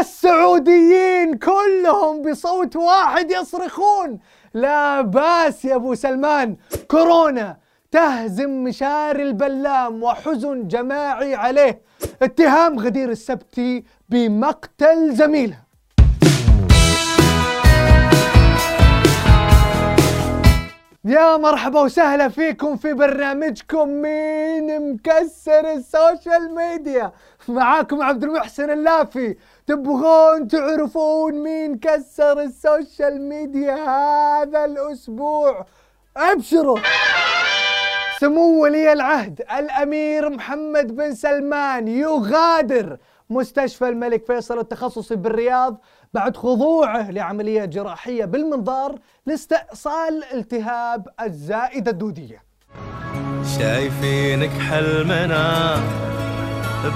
السعوديين كلهم بصوت واحد يصرخون. لا باس يا أبو سلمان كورونا تهزم مشاري البلام وحزن جماعي عليه. اتهام غدير السبتي بمقتل زميله. يا مرحبا وسهلا فيكم في برنامجكم مين مكسر ال social media. معاكم عبد المحسن اللافي. تبغون تعرفون مين كسر ال social media هذا الأسبوع؟ أبشروا! سمو ولي العهد الأمير محمد بن سلمان يغادر. مستشفى الملك فيصل التخصصي بالرياض بعد خضوعه لعملية جراحية بالمنظار لاستئصال التهاب الزائدة الدودية. شايفينك حلمنا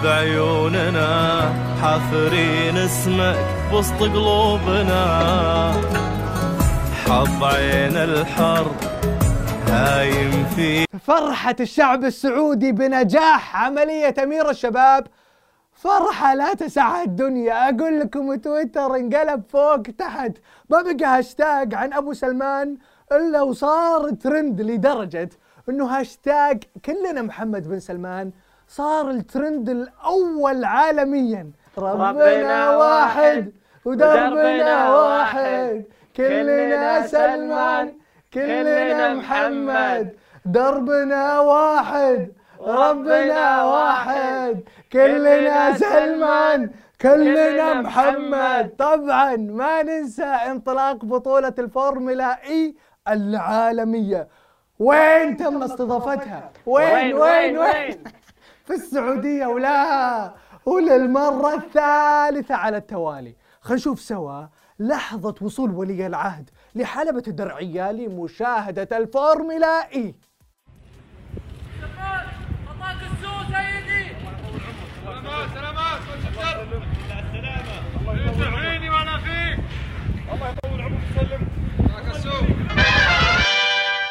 بعيوننا حافرين اسمك بوسط قلوبنا حظ عين الحر هايم في فرحة الشعب السعودي بنجاح عملية أمير الشباب فرحة لا تسعها الدنيا. أقول لكم تويتر انقلب فوق تحت. ما بقى هاشتاج عن أبو سلمان إلا وصار ترند لدرجة أنه هاشتاج كلنا محمد بن سلمان صار الترند الأول عالميا. ربنا واحد ودربنا واحد. كلنا سلمان كلنا محمد. دربنا واحد ربنا واحد. كلنا سلمان كلنا محمد. طبعا ما ننسى انطلاق بطولة ال Formula E العالمية. وين تم استضافتها؟ وين وين؟ وين؟ في السعودية ولا؟ وللمرة الثالثة على التوالي. خلينا نشوف سوا لحظة وصول ولي العهد لحلبة الدرعية لمشاهدة الفورمولا إي.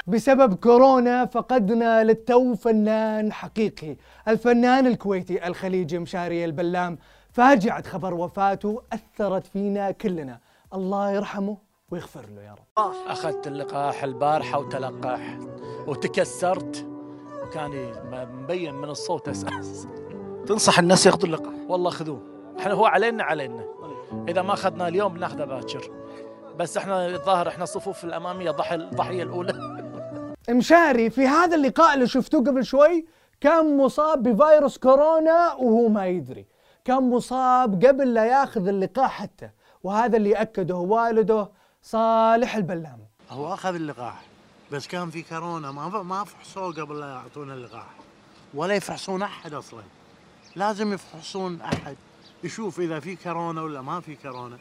بسبب كورونا فقدنا للتو فنان حقيقي الفنان الكويتي الخليجي مشاري البلام. فاجعة خبر وفاته أثرت فينا كلنا. الله يرحمه ويغفر له يا رب. أخذت اللقاح البارحة وتلقحت وتكسرت. وكان مبين من الصوت أساس. تنصح الناس ياخذوا اللقاح؟ والله خذوه. إحنا هو علينا علينا. إذا ما أخذنا اليوم بناخذه باكر. بس إحنا الظاهر إحنا الصفوف الأمامية ضحي الضحيه الأولى. مشاري في هذا اللقاء اللي شفتوه قبل شوي كان مصاب بفيروس كورونا وهو ما يدري. كان مصاب قبل لا ياخذ اللقاح حتى وهذا اللي أكده والده صالح البلام هو أخذ اللقاح بس كان في كورونا ما ما فحصوه قبل لا يعطونا اللقاح. ولا يفحصون أحد أصلا. لازم يفحصون أحد يشوف إذا في كورونا ولا ما في كورونا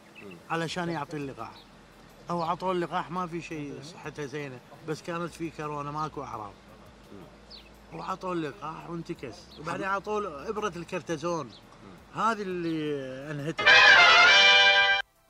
علشان يعطي اللقاح. هو عطوه اللقاح ما في شيء صحته زينة بس كانت في كورونا ماكو أعراض. وعطوه اللقاح وانتكس. وبعدين عطوه له إبرة الكرتزون. هذه اللي انهته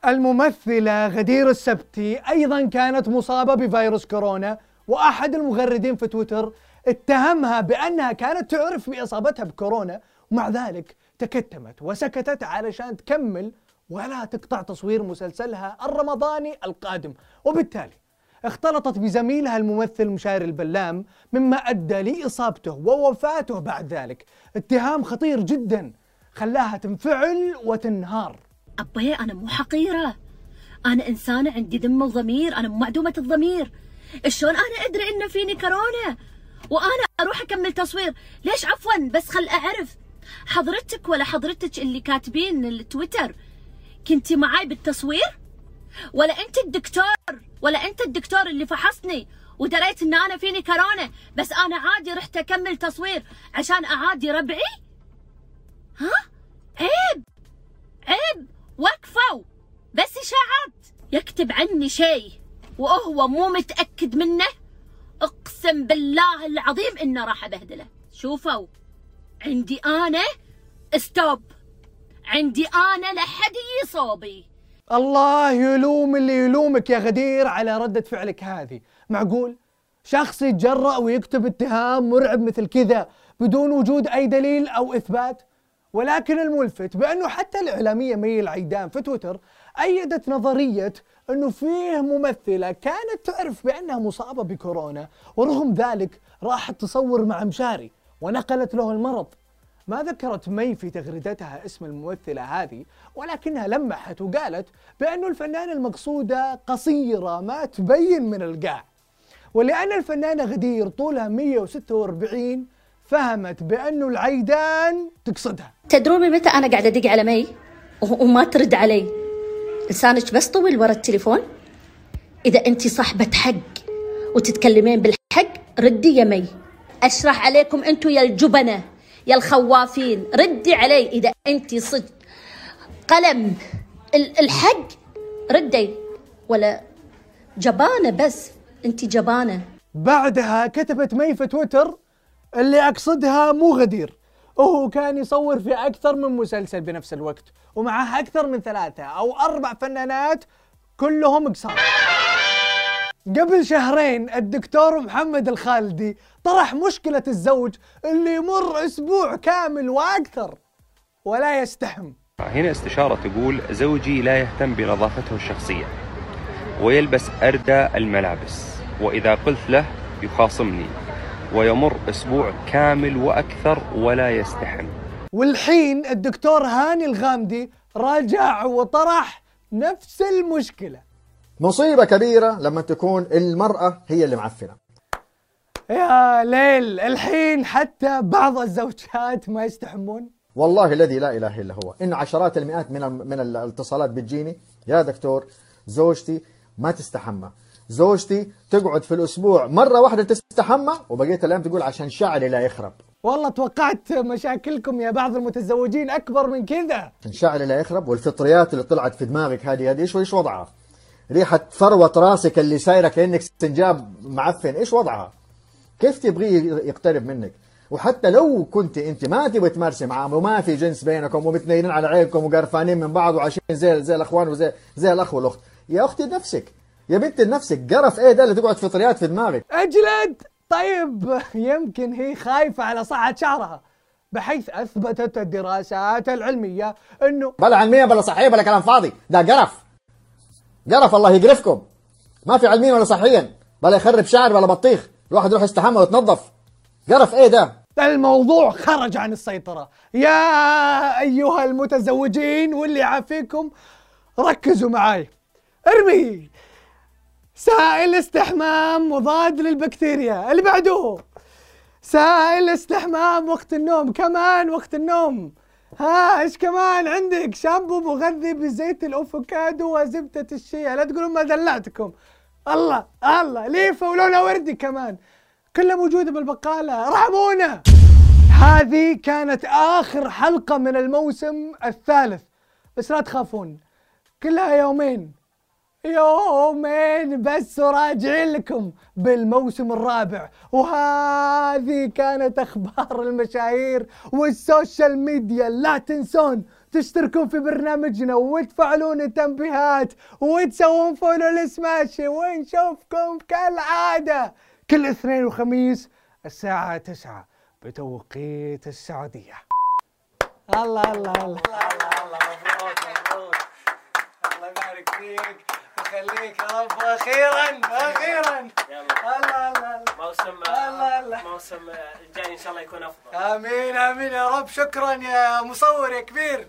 الممثلة غدير السبتي أيضا كانت مصابة بفيروس كورونا وأحد المغردين في تويتر اتهمها بأنها كانت تعرف بإصابتها بكورونا ومع ذلك تكتمت وسكتت علشان تكمل ولا تقطع تصوير مسلسلها الرمضاني القادم. وبالتالي اختلطت بزميلها الممثل مشاري البلام مما أدى لإصابته ووفاته بعد ذلك. اتهام خطير جدا خلاها تنفعل وتنهار. أبي أنا مو حقيرة. أنا إنسانة عندي ذمة وضمير أنا مو معدومة الضمير. شلون أنا أدري إن فيني كورونا؟ وأنا أروح أكمل تصوير. ليش عفوا؟ بس خل أعرف. حضرتك ولا حضرتك اللي كاتبين التويتر كنتي معاي بالتصوير؟ ولا أنت الدكتور؟ ولا أنت الدكتور اللي فحصني ودريت إن أنا فيني كورونا بس أنا عادي رحت أكمل تصوير عشان أعادي ربعي؟ ها؟ عيب! عيب! وقفوا! بس إشاعات يكتب عني شيء وهو مو متأكد منه. أقسم بالله العظيم إنه راح أبهدله. شوفوا. عندي أنا. stop عندي أنا لحد صوبي. الله يلوم اللي يلومك يا غدير على ردة فعلك هذه. معقول؟ شخص يتجرأ ويكتب اتهام مرعب مثل كذا بدون وجود أي دليل أو إثبات؟ ولكن الملفت بأنه حتى الإعلامية مي العيدان في تويتر أيدت نظرية أنه فيه ممثلة كانت تعرف بأنها مصابة بكورونا ورغم ذلك راحت تصور مع مشاري ونقلت له المرض. ما ذكرت مي في تغريدتها اسم الممثلة هذه ولكنها لمحت وقالت بأنه الفنانة المقصودة قصيرة ما تبين من القاع. ولأن الفنانة غدير طولها 146 فهمت بأنه العيدان تقصدها. تدرون من متى أنا قاعدة أدق على مي؟ وما ترد علي. لسانك بس طويل ورا التليفون؟ إذا أنت صاحبة حق وتتكلمين بالحق ردي يا مي. أشرح عليكم أنتم يا الجبنة. يا الخوافين ردي علي إذا أنت صدق. قلم ال- الحق ردي. ولا جبانة بس أنت جبانة. بعدها كتبت مي في تويتر اللي أقصدها مو غدير. وهو كان يصور في أكثر من مسلسل بنفس الوقت ومعه أكثر من ثلاثة أو أربع فنانات كلهم قصار. قبل شهرين الدكتور محمد الخالدي طرح مشكلة الزوج اللي يمر أسبوع كامل وأكثر ولا يستحم. هنا استشارة تقول زوجي لا يهتم بنظافته الشخصية ويلبس أردى الملابس وإذا قلت له يخاصمني ويمر أسبوع كامل وأكثر ولا يستحم. والحين الدكتور هاني الغامدي راجع وطرح نفس المشكلة. مصيبة كبيرة لما تكون المرأة هي اللي معفنة. يا ليل الحين حتى بعض الزوجات ما يستحمون. والله الذي لا إله إلا هو. إن عشرات المئات من من الاتصالات بتجيني يا دكتور زوجتي ما تستحمى. زوجتي تقعد في الأسبوع مرة واحدة تستحمى وبقيت الأيام تقول عشان شعري لا يخرب. والله توقعت مشاكلكم يا بعض المتزوجين أكبر من كذا. عشان شعري لا يخرب والفطريات اللي طلعت في دماغك هذه هذه إيش إيش وضعها؟ ريحة فروة راسك اللي سايرة كأنك سنجاب معفن. إيش وضعها؟ كيف تبغيه يقترب منك؟ وحتى لو كنت أنت ما تبغي تمارسي معاه وما في جنس بينكم ومتنينين على عينكم وقرفانين من بعض وعايشين زي زي الأخوان وزي زي الأخ والأخت. يا أختي نفسك. يا بنت نفسك. قرف إيه ده اللي تقعد فطريات في دماغك؟ أجلد! طيب يمكن هي خايفة على صحة شعرها بحيث أثبتت الدراسات العلمية أنه بلا علمية بلا صحية بلا كلام فاضي. ده قرف. قرف الله يقرفكم. ما في علميا ولا صحيا بلا يخرب شعر بلا بطيخ. الواحد يروح يستحمى ويتنظف. قرف إيه ده؟ الموضوع خرج عن السيطرة. يا أيها المتزوجين واللي يعافيكم ركزوا معاي. ارمي. سائل استحمام مضاد للبكتيريا. اللي بعده. سائل استحمام وقت النوم. كمان وقت النوم. ها إيش كمان عندك؟ شامبو مغذي بزيت الأفوكادو وزبدة الشيا. لا تقولون ما دلعتكم. الله الله ليفة ولونها وردي كمان. كلها موجودة بالبقالة. ارحمونا هذه كانت آخر حلقة من الموسم الثالث. بس لا تخافون كلها يومين. يومين بس وراجعين لكم بالموسم الرابع. وهذه كانت أخبار المشاهير وال social media. لا تنسون تشتركون في برنامجنا وتفعلون التنبيهات وتسوون follow لسماشي ونشوفكم كالعادة كل اثنين وخميس الساعة تسعة بتوقيت السعودية. الله الله الله. الله يبارك فيك. ويخليك يا رب أخيرا أخيرا. الله الله موسم الله الله. موسم الجاي إن شاء الله يكون أفضل. آمين آمين يا رب. شكرا يا مصور يا كبير.